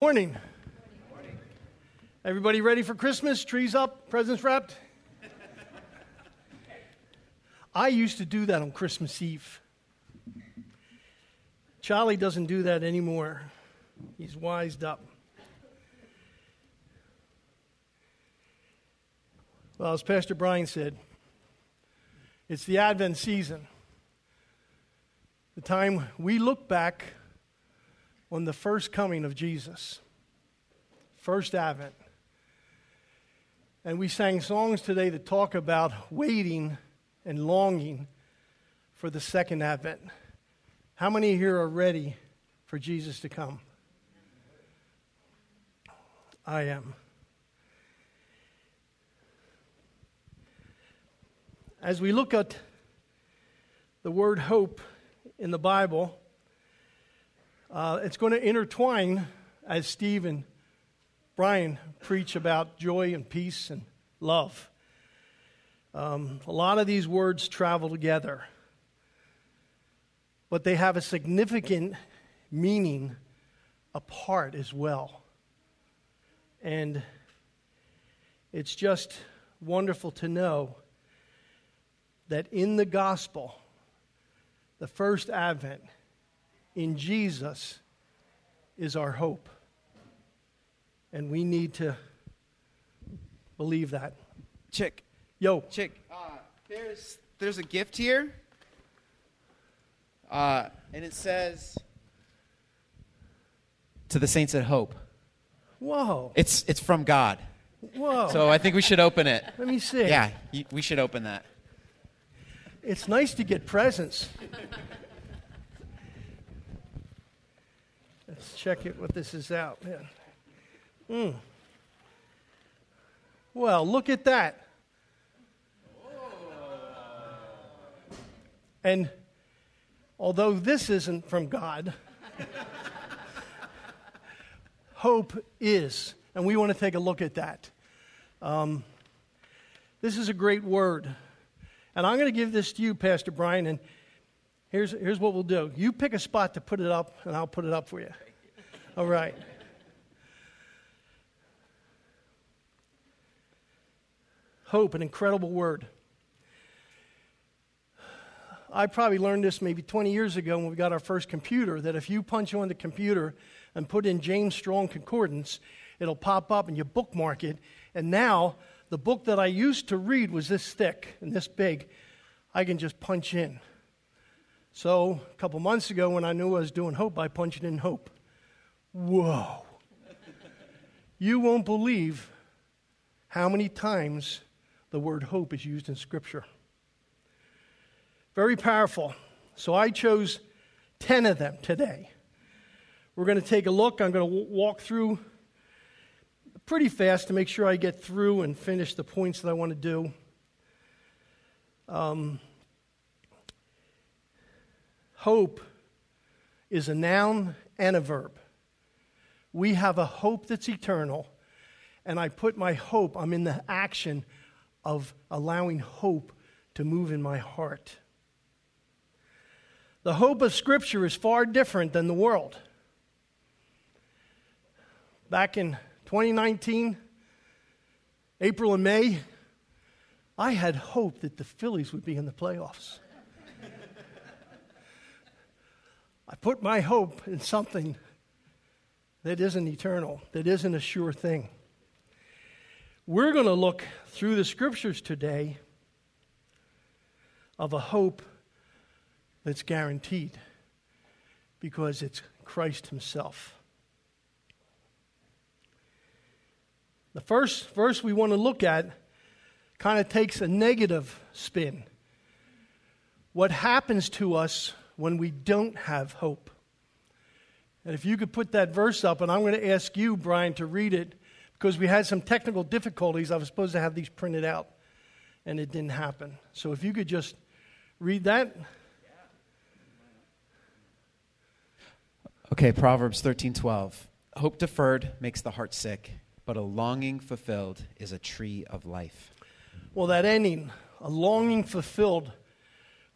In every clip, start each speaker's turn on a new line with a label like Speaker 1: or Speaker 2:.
Speaker 1: Morning. Everybody ready for Christmas? Trees up, presents wrapped? I used to do that on Christmas Eve. Charlie doesn't do that anymore. He's wised up. Well, as Pastor Brian said, it's the Advent season. The time we look back on the first coming of Jesus, first Advent. And we sang songs today that talk about waiting and longing for the second Advent. How many here are ready for Jesus to come? I am. As we look at the word hope in the Bible, uh, it's going to intertwine as Steve and Brian preach about joy and peace and love. Um, a lot of these words travel together, but they have a significant meaning apart as well. And it's just wonderful to know that in the gospel, the first advent, in Jesus is our hope. And we need to believe that.
Speaker 2: Chick.
Speaker 1: Yo.
Speaker 2: Chick. Uh, there's there's a gift here. Uh, and it says to the saints at hope.
Speaker 1: Whoa.
Speaker 2: It's it's from God.
Speaker 1: Whoa.
Speaker 2: So I think we should open it.
Speaker 1: Let me see.
Speaker 2: Yeah, we should open that.
Speaker 1: It's nice to get presents. Let's check it what this is out. Mm. Well, look at that. And although this isn't from God, hope is. And we want to take a look at that. Um, this is a great word. And I'm going to give this to you, Pastor Brian, and Here's, here's what we'll do. You pick a spot to put it up, and I'll put it up for you. All right. Hope, an incredible word. I probably learned this maybe 20 years ago when we got our first computer that if you punch on the computer and put in James Strong Concordance, it'll pop up and you bookmark it. And now, the book that I used to read was this thick and this big. I can just punch in. So, a couple months ago, when I knew I was doing hope, I punched in hope. Whoa. you won't believe how many times the word hope is used in Scripture. Very powerful. So, I chose 10 of them today. We're going to take a look. I'm going to walk through pretty fast to make sure I get through and finish the points that I want to do. Um, Hope is a noun and a verb. We have a hope that's eternal, and I put my hope, I'm in the action of allowing hope to move in my heart. The hope of Scripture is far different than the world. Back in 2019, April and May, I had hope that the Phillies would be in the playoffs. I put my hope in something that isn't eternal, that isn't a sure thing. We're going to look through the scriptures today of a hope that's guaranteed because it's Christ Himself. The first verse we want to look at kind of takes a negative spin. What happens to us when we don't have hope. And if you could put that verse up, and I'm going to ask you, Brian, to read it because we had some technical difficulties. I was supposed to have these printed out, and it didn't happen. So if you could just read that.
Speaker 2: Okay, Proverbs 13:12. Hope deferred makes the heart sick, but a longing fulfilled is a tree of life.
Speaker 1: Well, that ending, a longing fulfilled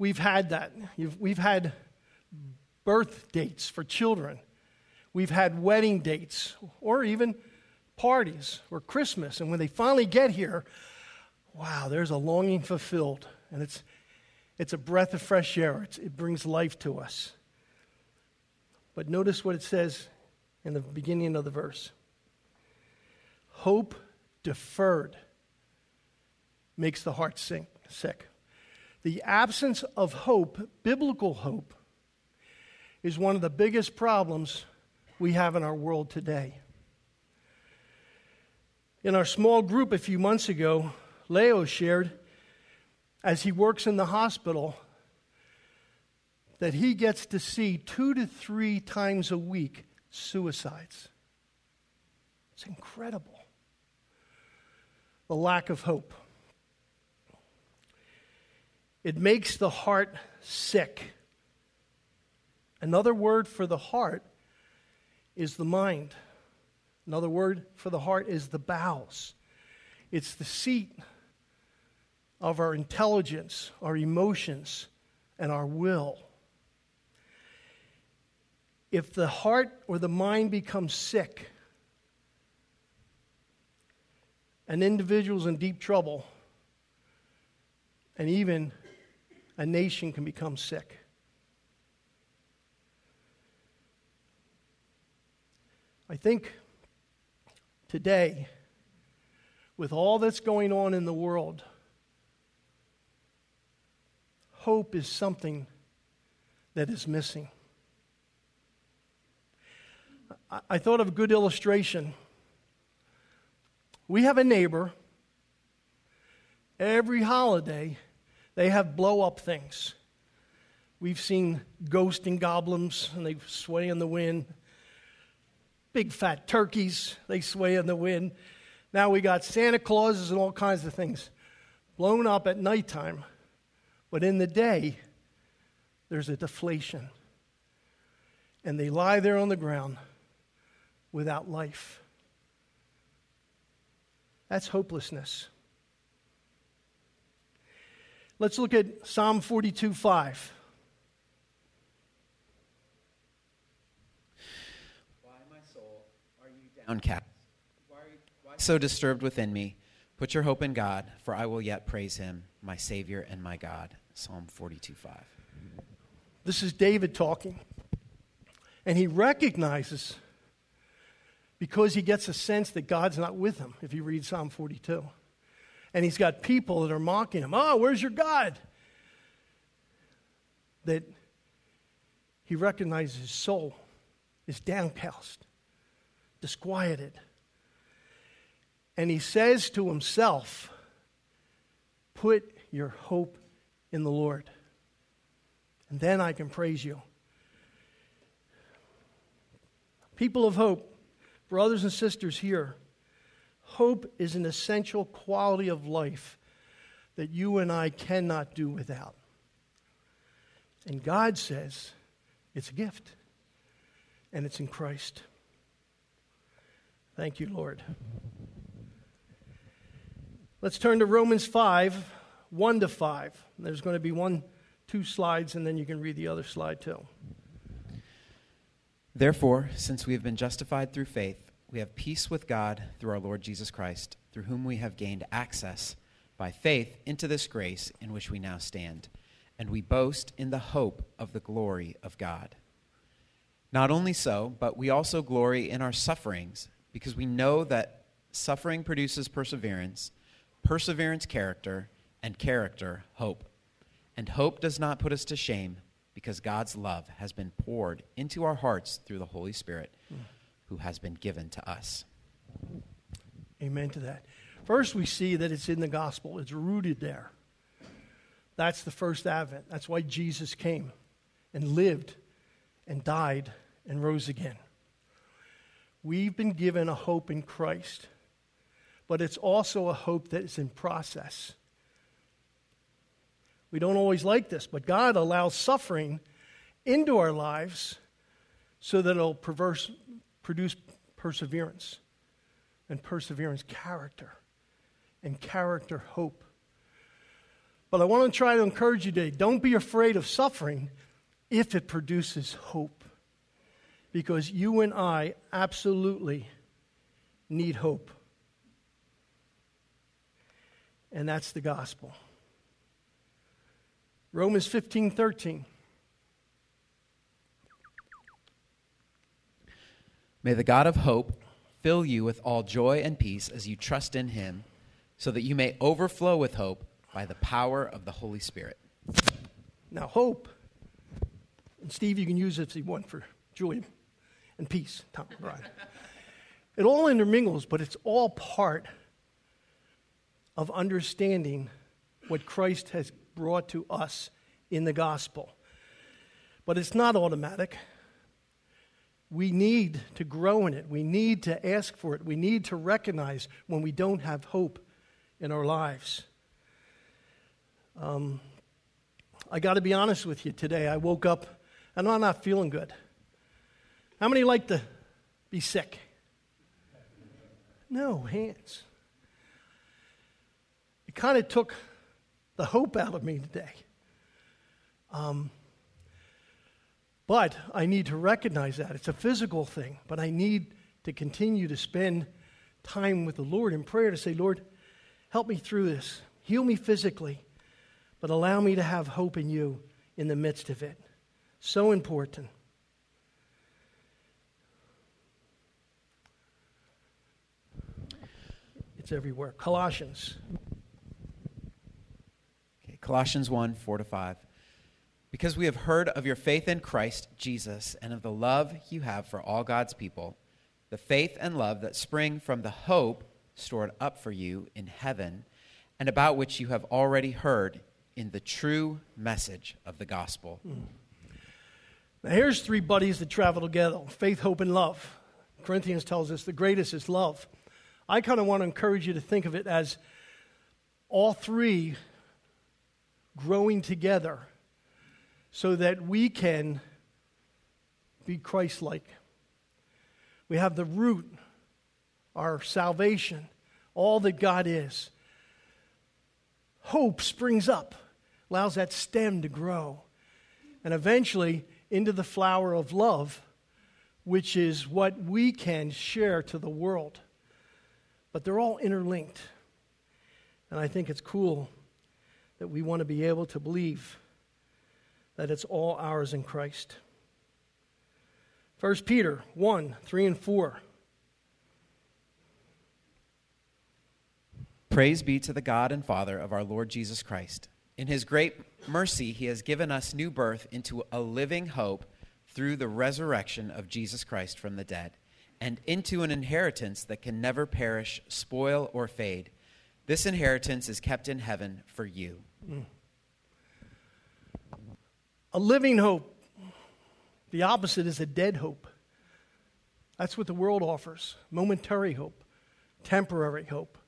Speaker 1: We've had that. We've had birth dates for children. We've had wedding dates or even parties or Christmas. And when they finally get here, wow, there's a longing fulfilled. And it's, it's a breath of fresh air, it's, it brings life to us. But notice what it says in the beginning of the verse hope deferred makes the heart sink, sick. The absence of hope, biblical hope, is one of the biggest problems we have in our world today. In our small group a few months ago, Leo shared, as he works in the hospital, that he gets to see two to three times a week suicides. It's incredible. The lack of hope. It makes the heart sick. Another word for the heart is the mind. Another word for the heart is the bowels. It's the seat of our intelligence, our emotions, and our will. If the heart or the mind becomes sick, an individual's in deep trouble, and even a nation can become sick. I think today, with all that's going on in the world, hope is something that is missing. I thought of a good illustration. We have a neighbor. Every holiday, they have blow up things. We've seen ghosts and goblins, and they sway in the wind. Big fat turkeys, they sway in the wind. Now we got Santa Clauses and all kinds of things blown up at nighttime. But in the day, there's a deflation. And they lie there on the ground without life. That's hopelessness. Let's look at Psalm 42 5.
Speaker 2: Why, my soul, are you downcast? Why, why so disturbed within me? Put your hope in God, for I will yet praise him, my Savior and my God. Psalm 42 5.
Speaker 1: This is David talking. And he recognizes, because he gets a sense that God's not with him, if you read Psalm 42 and he's got people that are mocking him. Oh, where's your God? That he recognizes his soul is downcast, disquieted. And he says to himself, Put your hope in the Lord, and then I can praise you. People of hope, brothers and sisters here, Hope is an essential quality of life that you and I cannot do without. And God says it's a gift, and it's in Christ. Thank you, Lord. Let's turn to Romans 5, 1 to 5. There's going to be one, two slides, and then you can read the other slide too.
Speaker 2: Therefore, since we have been justified through faith, we have peace with God through our Lord Jesus Christ, through whom we have gained access by faith into this grace in which we now stand, and we boast in the hope of the glory of God. Not only so, but we also glory in our sufferings, because we know that suffering produces perseverance, perseverance, character, and character, hope. And hope does not put us to shame, because God's love has been poured into our hearts through the Holy Spirit. Who has been given to us.
Speaker 1: Amen to that. First, we see that it's in the gospel, it's rooted there. That's the first advent. That's why Jesus came and lived and died and rose again. We've been given a hope in Christ, but it's also a hope that is in process. We don't always like this, but God allows suffering into our lives so that it'll perverse, produce perseverance, and perseverance, character, and character, hope. But I want to try to encourage you today don't be afraid of suffering if it produces hope. because you and I absolutely need hope. And that's the gospel. Romans 15 13.
Speaker 2: May the God of hope fill you with all joy and peace as you trust in him, so that you may overflow with hope by the power of the Holy Spirit.
Speaker 1: Now, hope, and Steve, you can use it if you want for Julian, and peace, Tom, right. It all intermingles, but it's all part of understanding what Christ has brought to us in the gospel. But it's not automatic. We need to grow in it. We need to ask for it. We need to recognize when we don't have hope in our lives. Um, I got to be honest with you today. I woke up and I'm not feeling good. How many like to be sick? No, hands. It kind of took the hope out of me today. Um, but I need to recognize that. It's a physical thing, but I need to continue to spend time with the Lord in prayer to say, Lord, help me through this. Heal me physically, but allow me to have hope in you in the midst of it. So important. It's everywhere. Colossians.
Speaker 2: Okay, Colossians 1 4 to 5. Because we have heard of your faith in Christ Jesus and of the love you have for all God's people, the faith and love that spring from the hope stored up for you in heaven, and about which you have already heard in the true message of the gospel. Hmm.
Speaker 1: Now, here's three buddies that travel together faith, hope, and love. Corinthians tells us the greatest is love. I kind of want to encourage you to think of it as all three growing together so that we can be Christ like. We have the root, our salvation, all that God is. Hope springs up, allows that stem to grow, and eventually into the flower of love, which is what we can share to the world. But they're all interlinked. And I think it's cool that we want to be able to believe that it's all ours in Christ. 1 Peter 1 3 and 4.
Speaker 2: Praise be to the God and Father of our Lord Jesus Christ. In his great mercy, he has given us new birth into a living hope through the resurrection of Jesus Christ from the dead, and into an inheritance that can never perish, spoil, or fade. This inheritance is kept in heaven for you. Mm.
Speaker 1: A living hope. The opposite is a dead hope. That's what the world offers momentary hope, temporary hope.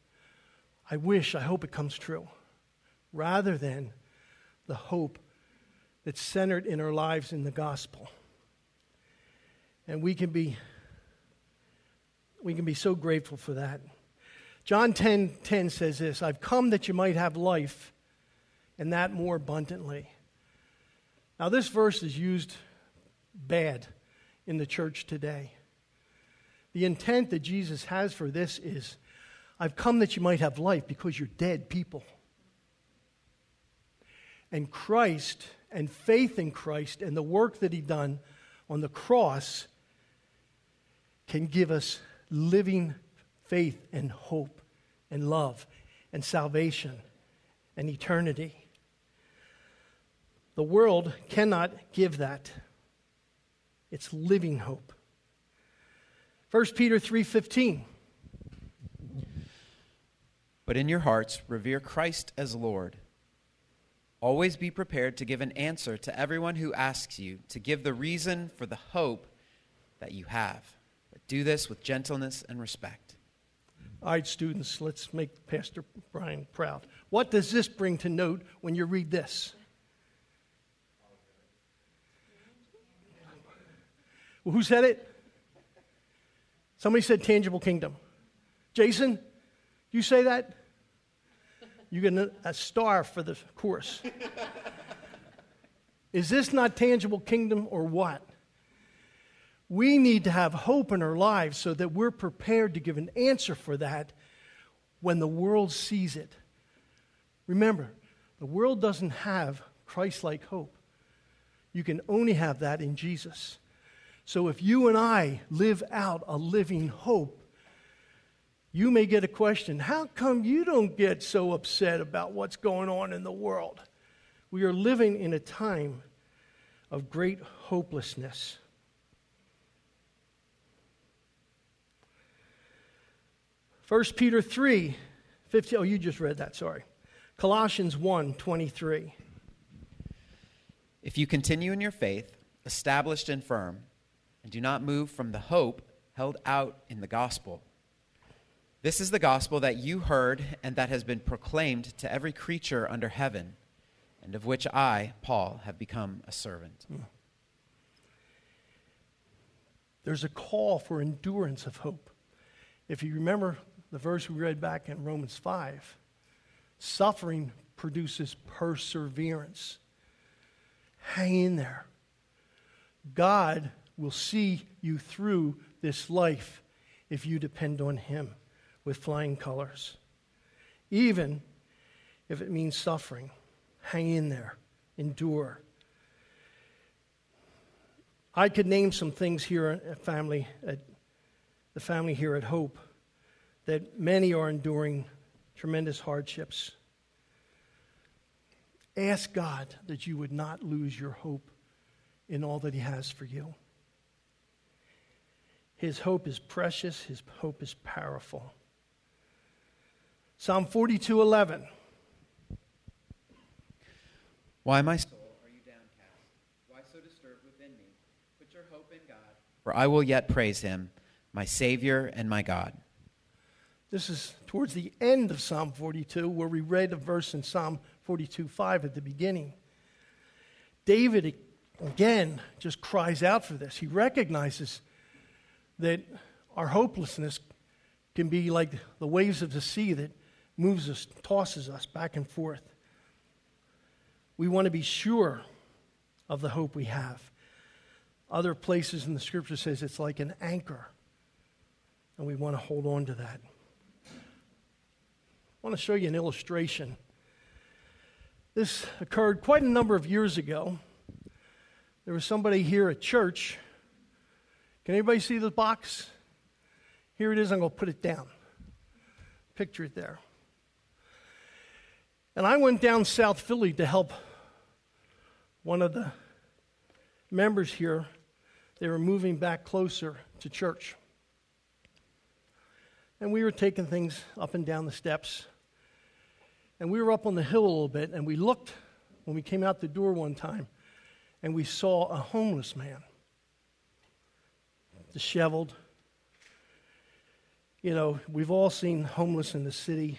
Speaker 1: I wish, I hope it comes true, rather than the hope that's centered in our lives in the gospel. And we can be we can be so grateful for that. John 10 10 says this I've come that you might have life, and that more abundantly. Now, this verse is used bad in the church today. The intent that Jesus has for this is I've come that you might have life because you're dead people. And Christ and faith in Christ and the work that He done on the cross can give us living faith and hope and love and salvation and eternity. The world cannot give that. It's living hope. 1 Peter 3:15
Speaker 2: But in your hearts revere Christ as Lord. Always be prepared to give an answer to everyone who asks you to give the reason for the hope that you have. But do this with gentleness and respect.
Speaker 1: All right, students, let's make Pastor Brian proud. What does this bring to note when you read this? Who said it? Somebody said tangible kingdom. Jason, you say that? You get a star for the course. Is this not tangible kingdom or what? We need to have hope in our lives so that we're prepared to give an answer for that when the world sees it. Remember, the world doesn't have Christ like hope. You can only have that in Jesus. So if you and I live out a living hope, you may get a question How come you don't get so upset about what's going on in the world? We are living in a time of great hopelessness. First Peter 3, 15. Oh, you just read that, sorry. Colossians 1, 23.
Speaker 2: If you continue in your faith, established and firm, and do not move from the hope held out in the gospel. This is the gospel that you heard and that has been proclaimed to every creature under heaven, and of which I, Paul, have become a servant. Hmm.
Speaker 1: There's a call for endurance of hope. If you remember the verse we read back in Romans 5, suffering produces perseverance. Hang in there. God will see you through this life if you depend on Him with flying colors. Even if it means suffering, hang in there, endure. I could name some things here at family, at the family here at Hope, that many are enduring tremendous hardships. Ask God that you would not lose your hope in all that He has for you. His hope is precious, His hope is powerful. Psalm 42 11.
Speaker 2: Why, my soul, are you downcast? Why so disturbed within me? Put your hope in God, for I will yet praise Him, my Savior and my God.
Speaker 1: This is towards the end of Psalm 42, where we read a verse in Psalm 42 5 at the beginning. David, again, just cries out for this. He recognizes that our hopelessness can be like the waves of the sea that moves us, tosses us back and forth. We want to be sure of the hope we have. Other places in the scripture says it's like an anchor, and we want to hold on to that. I want to show you an illustration. This occurred quite a number of years ago. There was somebody here at church. Can anybody see the box? Here it is. I'm going to put it down. Picture it there. And I went down South Philly to help one of the members here. They were moving back closer to church. And we were taking things up and down the steps. And we were up on the hill a little bit, and we looked when we came out the door one time, and we saw a homeless man, disheveled. You know, we've all seen homeless in the city,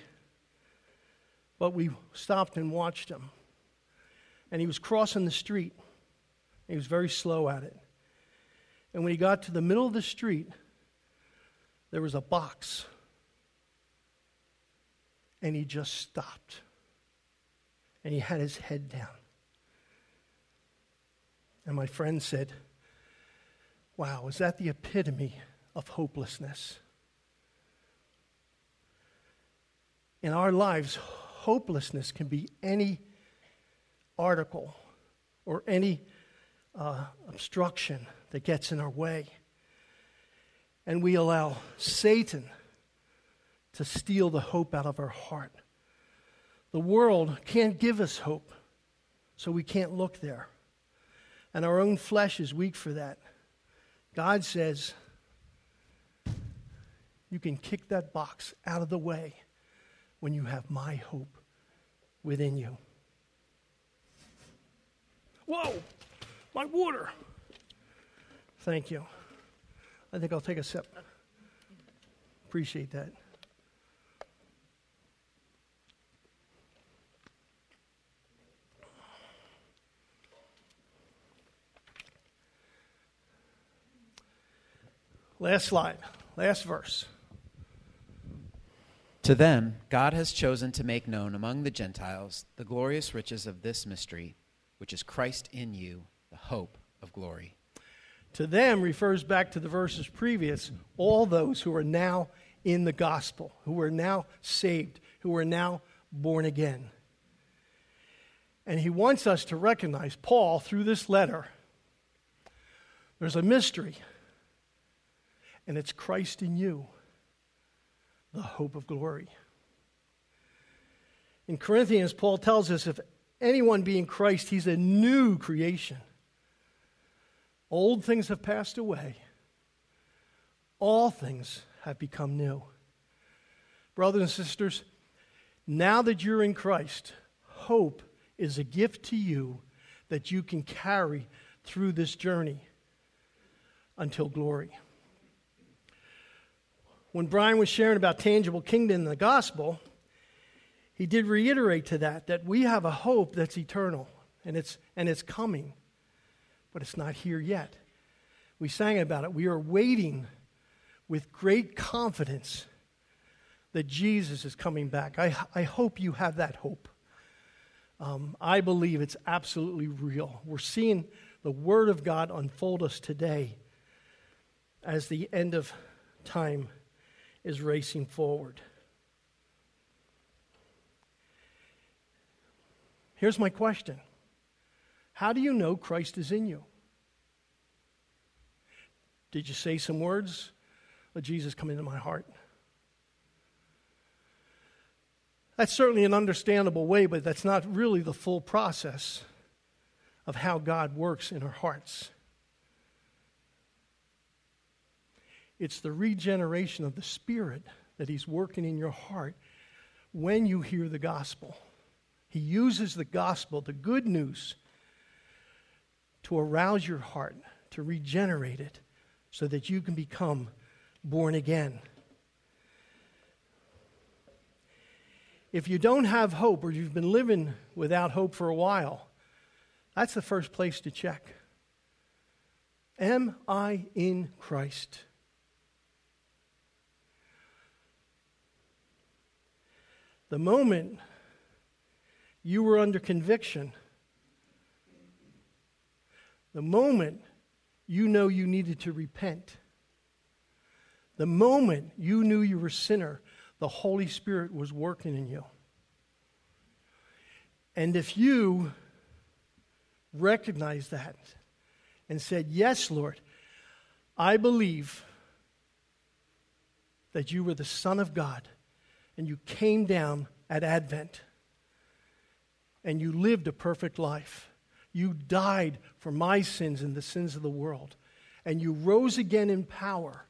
Speaker 1: but we stopped and watched him. And he was crossing the street. He was very slow at it. And when he got to the middle of the street, there was a box and he just stopped. And he had his head down. And my friend said, Wow, is that the epitome of hopelessness? In our lives, hopelessness can be any article or any uh, obstruction that gets in our way. And we allow Satan to steal the hope out of our heart. The world can't give us hope, so we can't look there. And our own flesh is weak for that. God says, you can kick that box out of the way when you have my hope within you. Whoa, my water. Thank you. I think I'll take a sip. Appreciate that. Last slide, last verse.
Speaker 2: To them, God has chosen to make known among the Gentiles the glorious riches of this mystery, which is Christ in you, the hope of glory.
Speaker 1: To them refers back to the verses previous, all those who are now in the gospel, who are now saved, who are now born again. And he wants us to recognize, Paul, through this letter, there's a mystery, and it's Christ in you, the hope of glory. In Corinthians, Paul tells us if anyone be in Christ, he's a new creation. Old things have passed away, all things have become new. Brothers and sisters, now that you're in Christ, hope is a gift to you that you can carry through this journey until glory. When Brian was sharing about tangible kingdom in the gospel, he did reiterate to that that we have a hope that's eternal and it's and it's coming but it's not here yet. We sang about it. We are waiting with great confidence that jesus is coming back. I, I hope you have that hope. Um, i believe it's absolutely real. We're seeing the word of god unfold us today as the end of time is racing forward Here's my question How do you know Christ is in you? Did you say some words? Let Jesus come into my heart. That's certainly an understandable way, but that's not really the full process of how God works in our hearts. It's the regeneration of the Spirit that He's working in your heart when you hear the gospel. He uses the gospel, the good news, to arouse your heart, to regenerate it, so that you can become born again. If you don't have hope or you've been living without hope for a while, that's the first place to check. Am I in Christ? The moment you were under conviction. The moment you know you needed to repent, the moment you knew you were a sinner, the Holy Spirit was working in you. And if you recognized that and said, Yes, Lord, I believe that you were the Son of God and you came down at Advent and you lived a perfect life. You died for my sins and the sins of the world. And you rose again in power.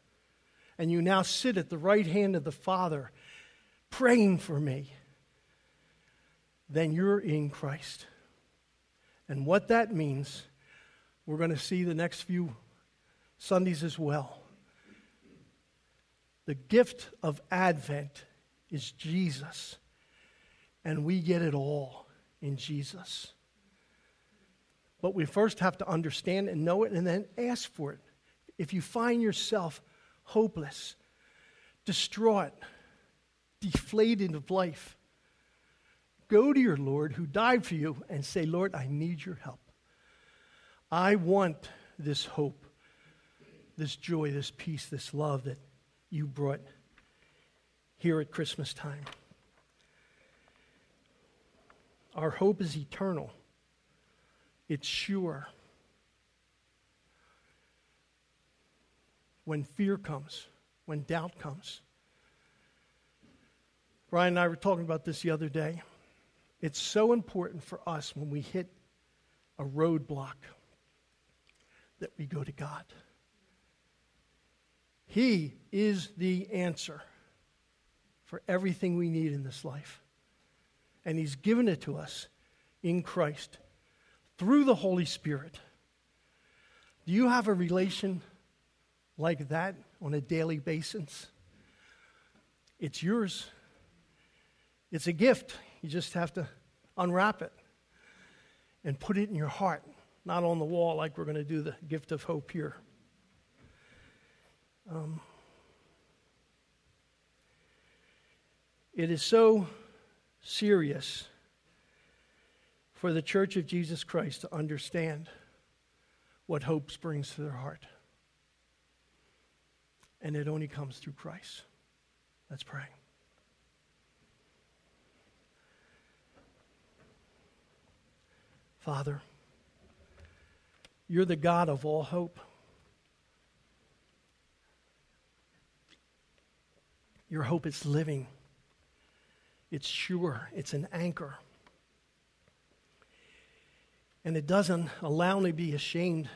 Speaker 1: And you now sit at the right hand of the Father praying for me. Then you're in Christ. And what that means, we're going to see the next few Sundays as well. The gift of Advent is Jesus, and we get it all in Jesus. But we first have to understand and know it and then ask for it. If you find yourself hopeless, distraught, deflated of life, go to your Lord who died for you and say, Lord, I need your help. I want this hope, this joy, this peace, this love that you brought here at Christmas time. Our hope is eternal, it's sure. When fear comes, when doubt comes. Brian and I were talking about this the other day. It's so important for us when we hit a roadblock that we go to God. He is the answer for everything we need in this life and He's given it to us in Christ through the Holy Spirit. Do you have a relation like that on a daily basis? It's yours. It's a gift. You just have to unwrap it and put it in your heart, not on the wall like we're going to do the gift of hope here. Um, it is so serious for the church of Jesus Christ to understand what hope brings to their heart. And it only comes through Christ. Let's pray. Father, you're the God of all hope. Your hope is living, it's sure, it's an anchor. And it doesn't allow me to be ashamed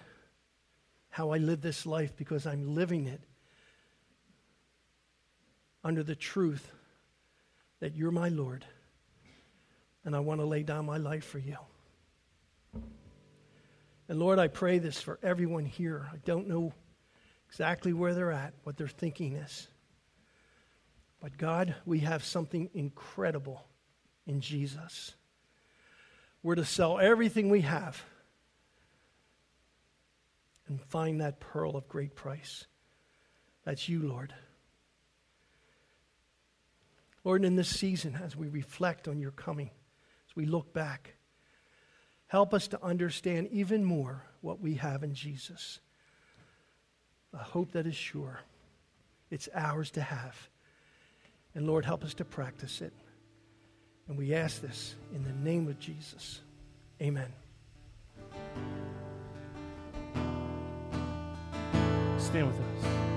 Speaker 1: how I live this life because I'm living it under the truth that you're my Lord and I want to lay down my life for you. And Lord, I pray this for everyone here. I don't know exactly where they're at, what their thinking is. But God, we have something incredible in Jesus. We're to sell everything we have and find that pearl of great price. That's you, Lord. Lord, in this season, as we reflect on your coming, as we look back, help us to understand even more what we have in Jesus. A hope that is sure. It's ours to have. And Lord, help us to practice it. And we ask this in the name of Jesus. Amen.
Speaker 3: Stand with us.